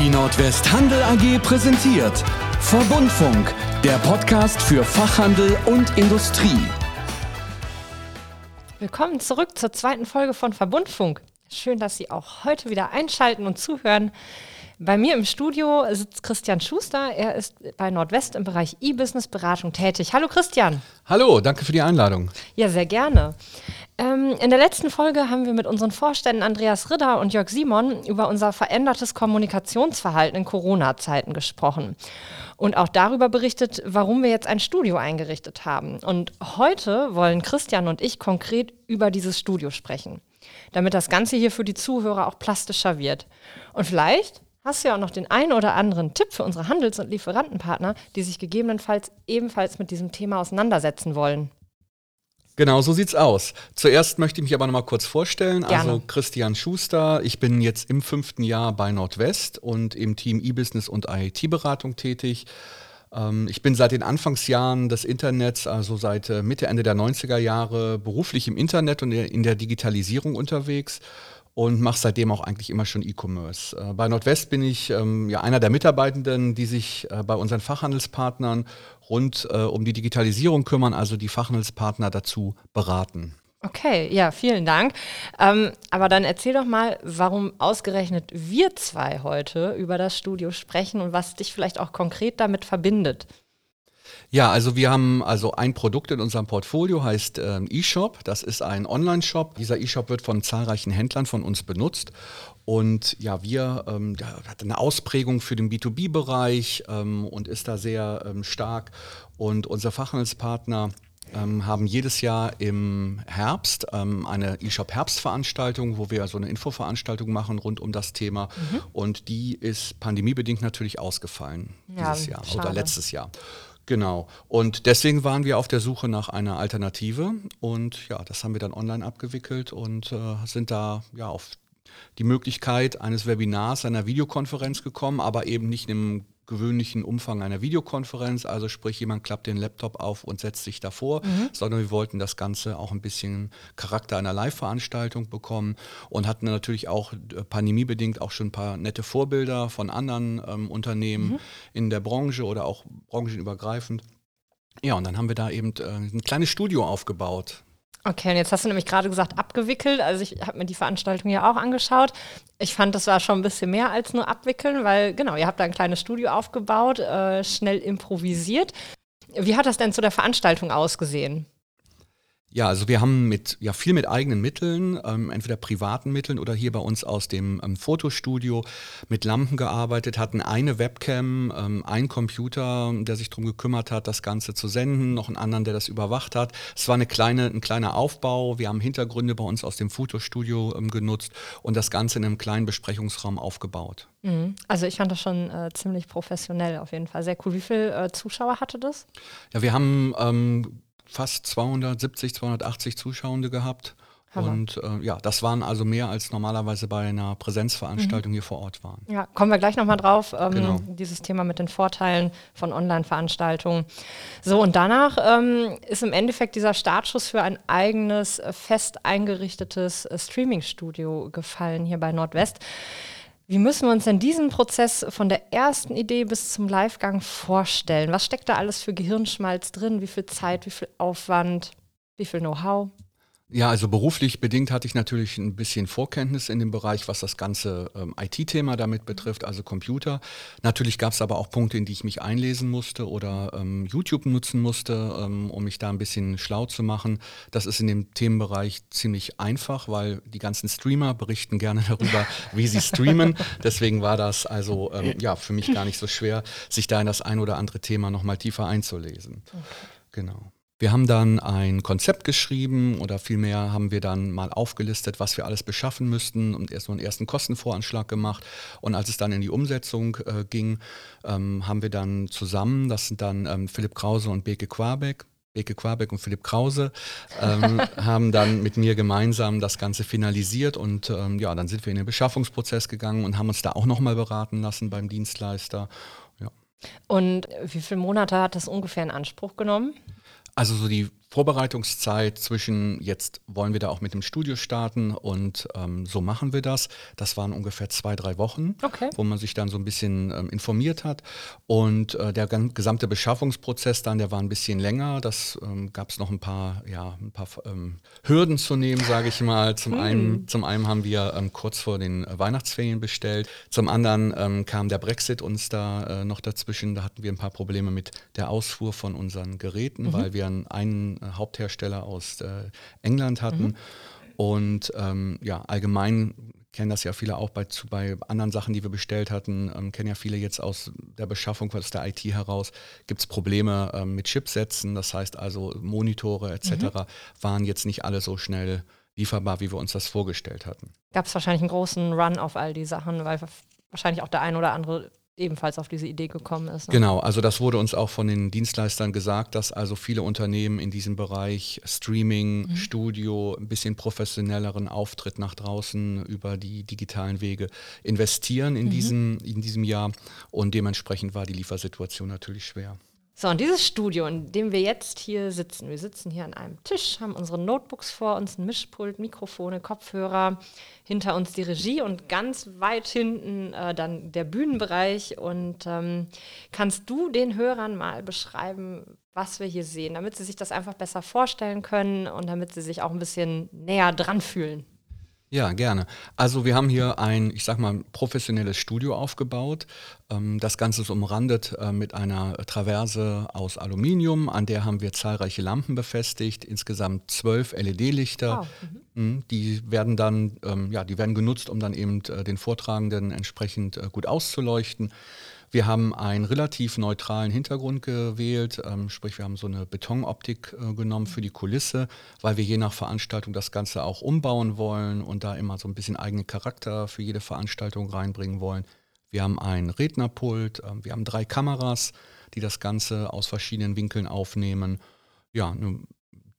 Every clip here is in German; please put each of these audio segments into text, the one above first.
Die Nordwest Handel AG präsentiert Verbundfunk, der Podcast für Fachhandel und Industrie. Willkommen zurück zur zweiten Folge von Verbundfunk. Schön, dass Sie auch heute wieder einschalten und zuhören. Bei mir im Studio sitzt Christian Schuster. Er ist bei Nordwest im Bereich E-Business-Beratung tätig. Hallo Christian. Hallo, danke für die Einladung. Ja, sehr gerne. Ähm, in der letzten Folge haben wir mit unseren Vorständen Andreas Ridder und Jörg Simon über unser verändertes Kommunikationsverhalten in Corona-Zeiten gesprochen. Und auch darüber berichtet, warum wir jetzt ein Studio eingerichtet haben. Und heute wollen Christian und ich konkret über dieses Studio sprechen, damit das Ganze hier für die Zuhörer auch plastischer wird. Und vielleicht hast du ja auch noch den einen oder anderen Tipp für unsere Handels- und Lieferantenpartner, die sich gegebenenfalls ebenfalls mit diesem Thema auseinandersetzen wollen. Genau, so sieht's aus. Zuerst möchte ich mich aber noch mal kurz vorstellen. Gerne. Also Christian Schuster. Ich bin jetzt im fünften Jahr bei Nordwest und im Team E-Business und IT-Beratung tätig. Ähm, ich bin seit den Anfangsjahren des Internets, also seit äh, Mitte, Ende der 90er Jahre, beruflich im Internet und in der Digitalisierung unterwegs und mache seitdem auch eigentlich immer schon E-Commerce. Äh, bei Nordwest bin ich ähm, ja einer der Mitarbeitenden, die sich äh, bei unseren Fachhandelspartnern rund äh, um die Digitalisierung kümmern, also die Fachhandelspartner dazu beraten. Okay, ja, vielen Dank. Ähm, aber dann erzähl doch mal, warum ausgerechnet wir zwei heute über das Studio sprechen und was dich vielleicht auch konkret damit verbindet. Ja, also wir haben also ein Produkt in unserem Portfolio, heißt ähm, eShop. Das ist ein Online-Shop. Dieser eShop wird von zahlreichen Händlern von uns benutzt. Und ja, wir ähm, hat eine Ausprägung für den B2B-Bereich ähm, und ist da sehr ähm, stark. Und unser Fachhandelspartner ähm, haben jedes Jahr im Herbst ähm, eine eShop Herbstveranstaltung, wo wir so eine Infoveranstaltung machen rund um das Thema. Mhm. Und die ist pandemiebedingt natürlich ausgefallen Ja, dieses Jahr schade. oder letztes Jahr. Genau. Und deswegen waren wir auf der Suche nach einer Alternative. Und ja, das haben wir dann online abgewickelt und äh, sind da ja auf die Möglichkeit eines Webinars, einer Videokonferenz gekommen, aber eben nicht im gewöhnlichen Umfang einer Videokonferenz, also sprich jemand klappt den Laptop auf und setzt sich davor, sondern wir wollten das Ganze auch ein bisschen Charakter einer Live-Veranstaltung bekommen und hatten natürlich auch äh, pandemiebedingt auch schon ein paar nette Vorbilder von anderen ähm, Unternehmen in der Branche oder auch branchenübergreifend. Ja, und dann haben wir da eben äh, ein kleines Studio aufgebaut. Okay, und jetzt hast du nämlich gerade gesagt, abgewickelt. Also ich habe mir die Veranstaltung ja auch angeschaut. Ich fand, das war schon ein bisschen mehr als nur abwickeln, weil genau, ihr habt da ein kleines Studio aufgebaut, äh, schnell improvisiert. Wie hat das denn zu der Veranstaltung ausgesehen? Ja, also wir haben mit ja viel mit eigenen Mitteln, ähm, entweder privaten Mitteln oder hier bei uns aus dem ähm, Fotostudio mit Lampen gearbeitet, hatten eine Webcam, ähm, einen Computer, der sich darum gekümmert hat, das Ganze zu senden, noch einen anderen, der das überwacht hat. Es war eine kleine, ein kleiner Aufbau. Wir haben Hintergründe bei uns aus dem Fotostudio ähm, genutzt und das Ganze in einem kleinen Besprechungsraum aufgebaut. Mhm. Also ich fand das schon äh, ziemlich professionell auf jeden Fall. Sehr cool. Wie viele äh, Zuschauer hatte das? Ja, wir haben ähm, fast 270, 280 Zuschauende gehabt. Hammer. Und äh, ja, das waren also mehr als normalerweise bei einer Präsenzveranstaltung hier vor Ort waren. Ja, kommen wir gleich nochmal drauf. Ähm, Genau. Dieses Thema mit den Vorteilen von Online-Veranstaltungen. So, und danach ähm, ist im Endeffekt dieser Startschuss für ein eigenes, fest eingerichtetes äh, Streaming-Studio gefallen hier bei Nordwest. Wie müssen wir uns denn diesen Prozess von der ersten Idee bis zum Livegang vorstellen? Was steckt da alles für Gehirnschmalz drin? Wie viel Zeit, wie viel Aufwand, wie viel Know-how? Ja, also beruflich bedingt hatte ich natürlich ein bisschen Vorkenntnis in dem Bereich, was das ganze ähm, IT-Thema damit betrifft, also Computer. Natürlich gab es aber auch Punkte, in die ich mich einlesen musste oder ähm, YouTube nutzen musste, ähm, um mich da ein bisschen schlau zu machen. Das ist in dem Themenbereich ziemlich einfach, weil die ganzen Streamer berichten gerne darüber, wie sie streamen. Deswegen war das also ähm, ja für mich gar nicht so schwer, sich da in das ein oder andere Thema nochmal tiefer einzulesen. Genau. Wir haben dann ein Konzept geschrieben oder vielmehr haben wir dann mal aufgelistet, was wir alles beschaffen müssten und erst so einen ersten Kostenvoranschlag gemacht. Und als es dann in die Umsetzung äh, ging, ähm, haben wir dann zusammen, das sind dann ähm, Philipp Krause und Beke Quabeck, Beke Quabeck und Philipp Krause, ähm, haben dann mit mir gemeinsam das Ganze finalisiert und ähm, ja, dann sind wir in den Beschaffungsprozess gegangen und haben uns da auch nochmal beraten lassen beim Dienstleister. Ja. Und wie viele Monate hat das ungefähr in Anspruch genommen? Also so die Vorbereitungszeit zwischen jetzt wollen wir da auch mit dem Studio starten und ähm, so machen wir das. Das waren ungefähr zwei, drei Wochen, okay. wo man sich dann so ein bisschen ähm, informiert hat. Und äh, der gesamte Beschaffungsprozess dann, der war ein bisschen länger. Das ähm, gab es noch ein paar, ja, ein paar ähm, Hürden zu nehmen, sage ich mal. Zum, hm. einen, zum einen haben wir ähm, kurz vor den äh, Weihnachtsferien bestellt. Zum anderen ähm, kam der Brexit uns da äh, noch dazwischen. Da hatten wir ein paar Probleme mit der Ausfuhr von unseren Geräten, mhm. weil wir einen äh, Haupthersteller aus äh, England hatten. Mhm. Und ähm, ja, allgemein kennen das ja viele auch bei, zu, bei anderen Sachen, die wir bestellt hatten, ähm, kennen ja viele jetzt aus der Beschaffung, aus der IT heraus, gibt es Probleme ähm, mit Chipsätzen, das heißt also Monitore etc. Mhm. waren jetzt nicht alle so schnell lieferbar, wie wir uns das vorgestellt hatten. Gab es wahrscheinlich einen großen Run auf all die Sachen, weil wahrscheinlich auch der ein oder andere ebenfalls auf diese Idee gekommen ist. Ne? Genau, also das wurde uns auch von den Dienstleistern gesagt, dass also viele Unternehmen in diesem Bereich Streaming, mhm. Studio, ein bisschen professionelleren Auftritt nach draußen über die digitalen Wege investieren in, mhm. diesem, in diesem Jahr und dementsprechend war die Liefersituation natürlich schwer. So, und dieses Studio, in dem wir jetzt hier sitzen, wir sitzen hier an einem Tisch, haben unsere Notebooks vor uns, ein Mischpult, Mikrofone, Kopfhörer, hinter uns die Regie und ganz weit hinten äh, dann der Bühnenbereich. Und ähm, kannst du den Hörern mal beschreiben, was wir hier sehen, damit sie sich das einfach besser vorstellen können und damit sie sich auch ein bisschen näher dran fühlen? Ja, gerne. Also wir haben hier ein, ich sag mal, professionelles Studio aufgebaut. Ähm, das Ganze ist umrandet äh, mit einer Traverse aus Aluminium, an der haben wir zahlreiche Lampen befestigt, insgesamt zwölf LED-Lichter. Wow. Mhm. mhm. Die werden dann, ähm, ja, die werden genutzt, um dann eben äh, den Vortragenden entsprechend äh, gut auszuleuchten. Wir haben einen relativ neutralen Hintergrund gewählt, ähm, sprich wir haben so eine Betonoptik äh, genommen für die Kulisse, weil wir je nach Veranstaltung das Ganze auch umbauen wollen und da immer so ein bisschen eigenen Charakter für jede Veranstaltung reinbringen wollen. Wir haben ein Rednerpult, äh, wir haben drei Kameras, die das Ganze aus verschiedenen Winkeln aufnehmen. Ja, eine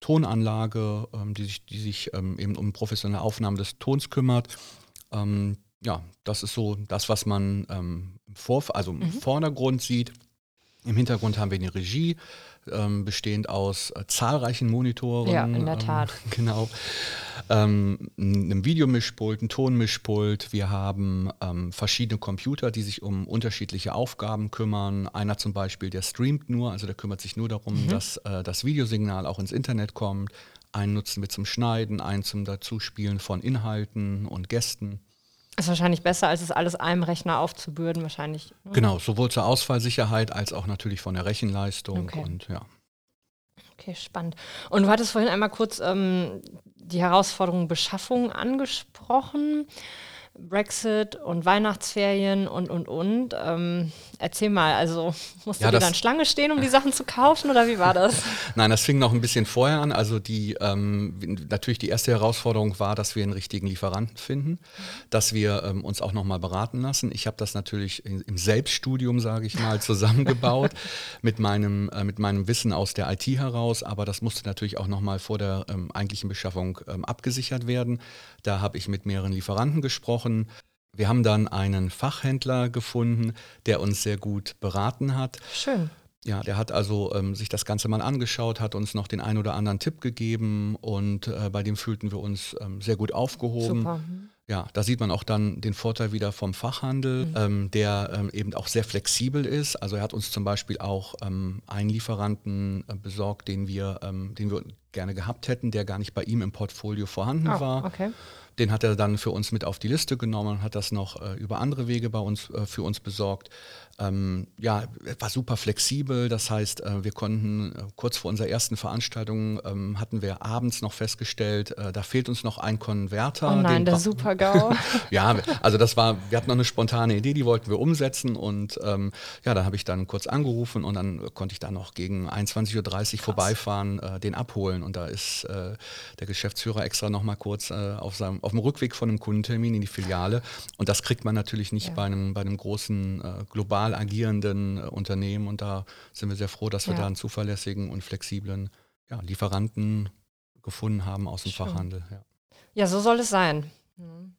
Tonanlage, ähm, die sich, die sich ähm, eben um professionelle Aufnahmen des Tons kümmert. Ähm, ja, das ist so das, was man ähm, vor, also im mhm. Vordergrund sieht. Im Hintergrund haben wir eine Regie, ähm, bestehend aus äh, zahlreichen Monitoren. Ja, in der ähm, Tat. Genau. Ähm, einem Videomischpult, ein Tonmischpult. Wir haben ähm, verschiedene Computer, die sich um unterschiedliche Aufgaben kümmern. Einer zum Beispiel, der streamt nur, also der kümmert sich nur darum, mhm. dass äh, das Videosignal auch ins Internet kommt. Einen nutzen wir zum Schneiden, einen zum Dazuspielen von Inhalten und Gästen. Ist wahrscheinlich besser, als es alles einem Rechner aufzubürden, wahrscheinlich. Ne? Genau, sowohl zur Ausfallsicherheit als auch natürlich von der Rechenleistung okay. und ja. Okay, spannend. Und du hattest vorhin einmal kurz ähm, die Herausforderung Beschaffung angesprochen. Brexit und Weihnachtsferien und, und, und. Ähm, erzähl mal, also musst ja, du dann Schlange stehen, um die Sachen zu kaufen oder wie war das? Nein, das fing noch ein bisschen vorher an. Also die, ähm, natürlich die erste Herausforderung war, dass wir einen richtigen Lieferanten finden, dass wir ähm, uns auch nochmal beraten lassen. Ich habe das natürlich im Selbststudium, sage ich mal, zusammengebaut mit, meinem, äh, mit meinem Wissen aus der IT heraus, aber das musste natürlich auch nochmal vor der ähm, eigentlichen Beschaffung ähm, abgesichert werden. Da habe ich mit mehreren Lieferanten gesprochen. Wir haben dann einen Fachhändler gefunden, der uns sehr gut beraten hat. Schön. Ja, der hat also ähm, sich das Ganze mal angeschaut, hat uns noch den ein oder anderen Tipp gegeben und äh, bei dem fühlten wir uns ähm, sehr gut aufgehoben. Super. Ja, da sieht man auch dann den Vorteil wieder vom Fachhandel, mhm. ähm, der ähm, eben auch sehr flexibel ist. Also er hat uns zum Beispiel auch ähm, einen Lieferanten äh, besorgt, den wir, ähm, den wir gerne gehabt hätten, der gar nicht bei ihm im Portfolio vorhanden oh, war. Okay. Den hat er dann für uns mit auf die Liste genommen, hat das noch äh, über andere Wege bei uns äh, für uns besorgt. Ähm, ja, war super flexibel. Das heißt, äh, wir konnten äh, kurz vor unserer ersten Veranstaltung ähm, hatten wir abends noch festgestellt, äh, da fehlt uns noch ein Konverter. Oh nein, der Super-GAU. ja, also das war, wir hatten noch eine spontane Idee, die wollten wir umsetzen und ähm, ja, da habe ich dann kurz angerufen und dann konnte ich da noch gegen 21.30 Uhr vorbeifahren, äh, den abholen und da ist äh, der Geschäftsführer extra noch mal kurz äh, auf, seinem, auf dem Rückweg von einem Kundentermin in die Filiale und das kriegt man natürlich nicht ja. bei, einem, bei einem großen globalen global agierenden äh, Unternehmen und da sind wir sehr froh, dass wir ja. da einen zuverlässigen und flexiblen ja, Lieferanten gefunden haben aus dem Schön. Fachhandel. Ja. ja. so soll es sein. Mhm.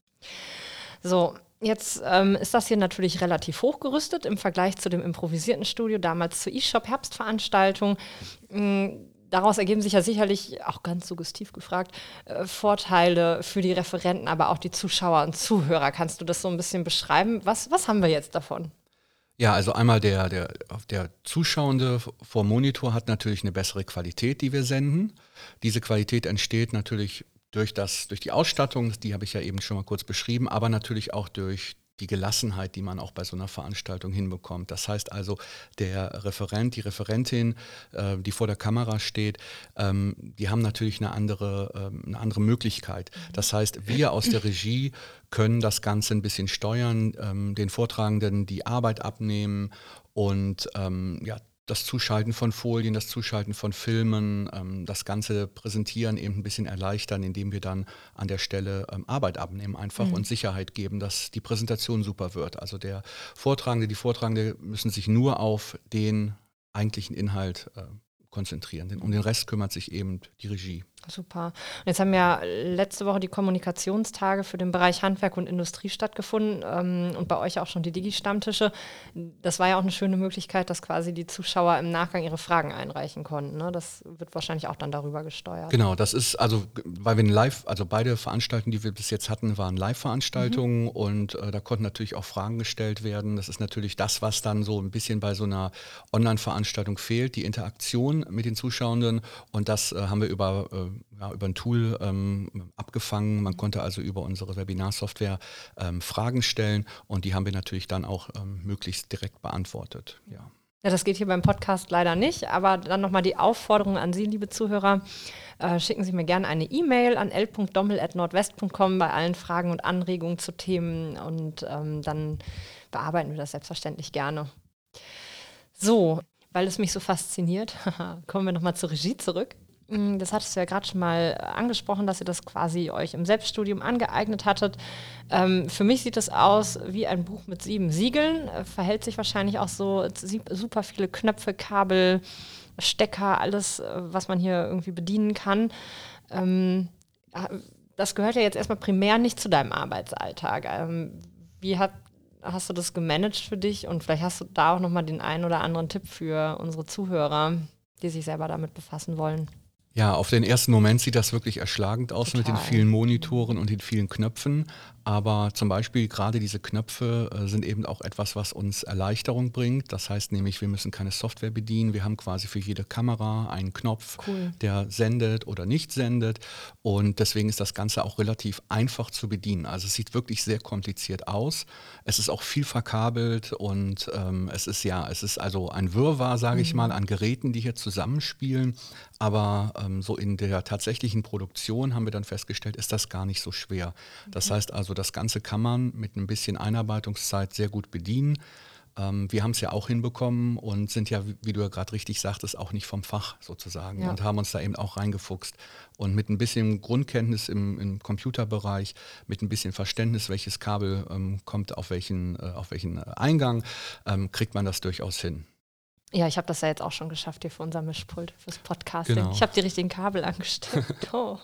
So, Jetzt ähm, ist das hier natürlich relativ hochgerüstet im Vergleich zu dem improvisierten Studio, damals zur E-Shop Herbstveranstaltung. Daraus ergeben sich ja sicherlich, auch ganz suggestiv gefragt, äh, Vorteile für die Referenten, aber auch die Zuschauer und Zuhörer. Kannst du das so ein bisschen beschreiben? Was, was haben wir jetzt davon? Ja, also einmal der, der, der Zuschauende vor Monitor hat natürlich eine bessere Qualität, die wir senden. Diese Qualität entsteht natürlich durch, das, durch die Ausstattung, die habe ich ja eben schon mal kurz beschrieben, aber natürlich auch durch die Gelassenheit, die man auch bei so einer Veranstaltung hinbekommt. Das heißt also, der Referent, die Referentin, äh, die vor der Kamera steht, ähm, die haben natürlich eine andere, ähm, eine andere Möglichkeit. Das heißt, wir aus der Regie können das Ganze ein bisschen steuern, ähm, den Vortragenden die Arbeit abnehmen und ähm, ja, das Zuschalten von Folien, das Zuschalten von Filmen, ähm, das ganze Präsentieren eben ein bisschen erleichtern, indem wir dann an der Stelle ähm, Arbeit abnehmen einfach mhm. und Sicherheit geben, dass die Präsentation super wird. Also der Vortragende, die Vortragende müssen sich nur auf den eigentlichen Inhalt äh, konzentrieren. Um den Rest kümmert sich eben die Regie. Super. Und jetzt haben ja letzte Woche die Kommunikationstage für den Bereich Handwerk und Industrie stattgefunden ähm, und bei euch auch schon die Digi-Stammtische. Das war ja auch eine schöne Möglichkeit, dass quasi die Zuschauer im Nachgang ihre Fragen einreichen konnten. Ne? Das wird wahrscheinlich auch dann darüber gesteuert. Genau, das ist also, weil wir live, also beide Veranstaltungen, die wir bis jetzt hatten, waren Live-Veranstaltungen mhm. und äh, da konnten natürlich auch Fragen gestellt werden. Das ist natürlich das, was dann so ein bisschen bei so einer Online-Veranstaltung fehlt, die Interaktion mit den Zuschauenden und das äh, haben wir über äh, ja, über ein Tool ähm, abgefangen. Man konnte also über unsere Webinarsoftware ähm, Fragen stellen und die haben wir natürlich dann auch ähm, möglichst direkt beantwortet. Ja. Ja, das geht hier beim Podcast leider nicht, aber dann nochmal die Aufforderung an Sie, liebe Zuhörer. Äh, schicken Sie mir gerne eine E-Mail an l.dommel.nordwest.com bei allen Fragen und Anregungen zu Themen und ähm, dann bearbeiten wir das selbstverständlich gerne. So, weil es mich so fasziniert, kommen wir nochmal zur Regie zurück. Mm, das hattest du ja gerade schon mal äh, angesprochen, dass ihr das quasi euch im Selbststudium angeeignet hattet. Ähm, für mich sieht das aus wie ein Buch mit sieben Siegeln, äh, verhält sich wahrscheinlich auch so super viele Knöpfe, Kabel, Stecker, alles, äh, was man hier irgendwie bedienen kann. Ähm, das gehört ja jetzt erstmal primär nicht zu deinem Arbeitsalltag. Ähm, wie hat, hast du das gemanagt für dich und vielleicht hast du da auch nochmal den einen oder anderen Tipp für unsere Zuhörer, die sich selber damit befassen wollen? Ja, auf den ersten Moment sieht das wirklich erschlagend aus Total. mit den vielen Monitoren und den vielen Knöpfen. Aber zum Beispiel gerade diese Knöpfe äh, sind eben auch etwas, was uns Erleichterung bringt. Das heißt nämlich, wir müssen keine Software bedienen. Wir haben quasi für jede Kamera einen Knopf, cool. der sendet oder nicht sendet. Und deswegen ist das Ganze auch relativ einfach zu bedienen. Also es sieht wirklich sehr kompliziert aus. Es ist auch viel verkabelt und ähm, es ist ja, es ist also ein Wirrwarr, sage mhm. ich mal, an Geräten, die hier zusammenspielen. Aber ähm, so in der tatsächlichen Produktion haben wir dann festgestellt, ist das gar nicht so schwer. Das mhm. heißt also, das Ganze kann man mit ein bisschen Einarbeitungszeit sehr gut bedienen. Ähm, wir haben es ja auch hinbekommen und sind ja, wie du ja gerade richtig sagtest, auch nicht vom Fach sozusagen ja. und haben uns da eben auch reingefuchst. Und mit ein bisschen Grundkenntnis im, im Computerbereich, mit ein bisschen Verständnis, welches Kabel ähm, kommt auf welchen, äh, auf welchen Eingang, ähm, kriegt man das durchaus hin. Ja, ich habe das ja jetzt auch schon geschafft hier für unser Mischpult, fürs Podcasting. Genau. Ich habe die richtigen Kabel angesteckt. Oh.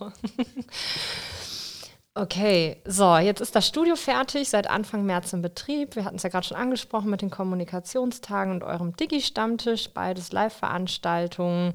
Okay, so, jetzt ist das Studio fertig, seit Anfang März im Betrieb. Wir hatten es ja gerade schon angesprochen mit den Kommunikationstagen und eurem Digi-Stammtisch, beides Live-Veranstaltungen.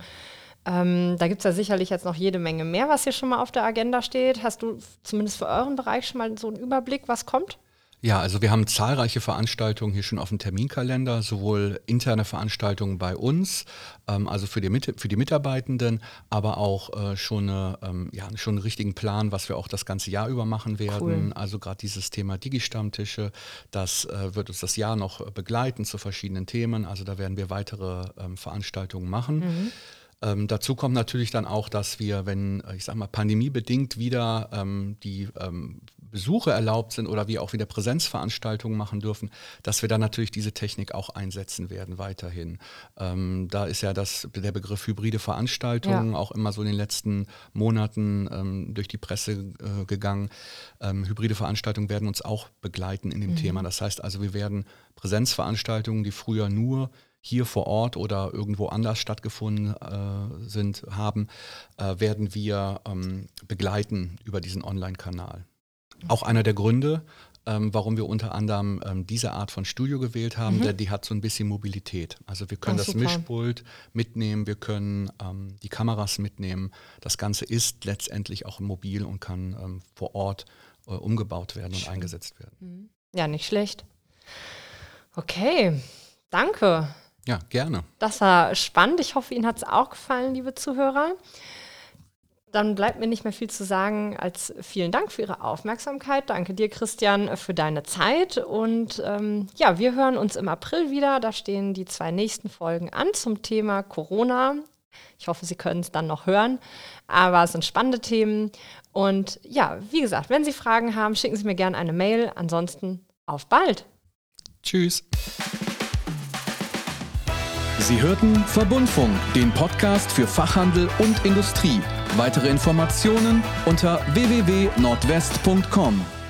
Ähm, da gibt es ja sicherlich jetzt noch jede Menge mehr, was hier schon mal auf der Agenda steht. Hast du zumindest für euren Bereich schon mal so einen Überblick, was kommt? Ja, also wir haben zahlreiche Veranstaltungen hier schon auf dem Terminkalender, sowohl interne Veranstaltungen bei uns, ähm, also für die, für die Mitarbeitenden, aber auch äh, schon, eine, ähm, ja, schon einen richtigen Plan, was wir auch das ganze Jahr über machen werden. Cool. Also gerade dieses Thema Digi-Stammtische, das äh, wird uns das Jahr noch begleiten zu verschiedenen Themen. Also da werden wir weitere ähm, Veranstaltungen machen. Mhm. Ähm, dazu kommt natürlich dann auch, dass wir, wenn, äh, ich sag mal, pandemiebedingt wieder ähm, die ähm, Besuche erlaubt sind oder wir auch wieder Präsenzveranstaltungen machen dürfen, dass wir dann natürlich diese Technik auch einsetzen werden weiterhin. Ähm, da ist ja das, der Begriff hybride Veranstaltungen ja. auch immer so in den letzten Monaten ähm, durch die Presse äh, gegangen. Ähm, hybride Veranstaltungen werden uns auch begleiten in dem mhm. Thema. Das heißt also, wir werden Präsenzveranstaltungen, die früher nur hier vor Ort oder irgendwo anders stattgefunden äh, sind, haben, äh, werden wir ähm, begleiten über diesen Online-Kanal. Auch einer der Gründe, ähm, warum wir unter anderem ähm, diese Art von Studio gewählt haben, mhm. denn die hat so ein bisschen Mobilität. Also wir können Ach, das Mischpult mitnehmen, wir können ähm, die Kameras mitnehmen. Das Ganze ist letztendlich auch mobil und kann ähm, vor Ort äh, umgebaut werden und eingesetzt werden. Mhm. Ja, nicht schlecht. Okay, danke. Ja, gerne. Das war spannend. Ich hoffe, Ihnen hat es auch gefallen, liebe Zuhörer. Dann bleibt mir nicht mehr viel zu sagen als vielen Dank für Ihre Aufmerksamkeit. Danke dir, Christian, für deine Zeit. Und ähm, ja, wir hören uns im April wieder. Da stehen die zwei nächsten Folgen an zum Thema Corona. Ich hoffe, Sie können es dann noch hören. Aber es sind spannende Themen. Und ja, wie gesagt, wenn Sie Fragen haben, schicken Sie mir gerne eine Mail. Ansonsten auf bald. Tschüss. Sie hörten Verbundfunk, den Podcast für Fachhandel und Industrie. Weitere Informationen unter www.nordwest.com.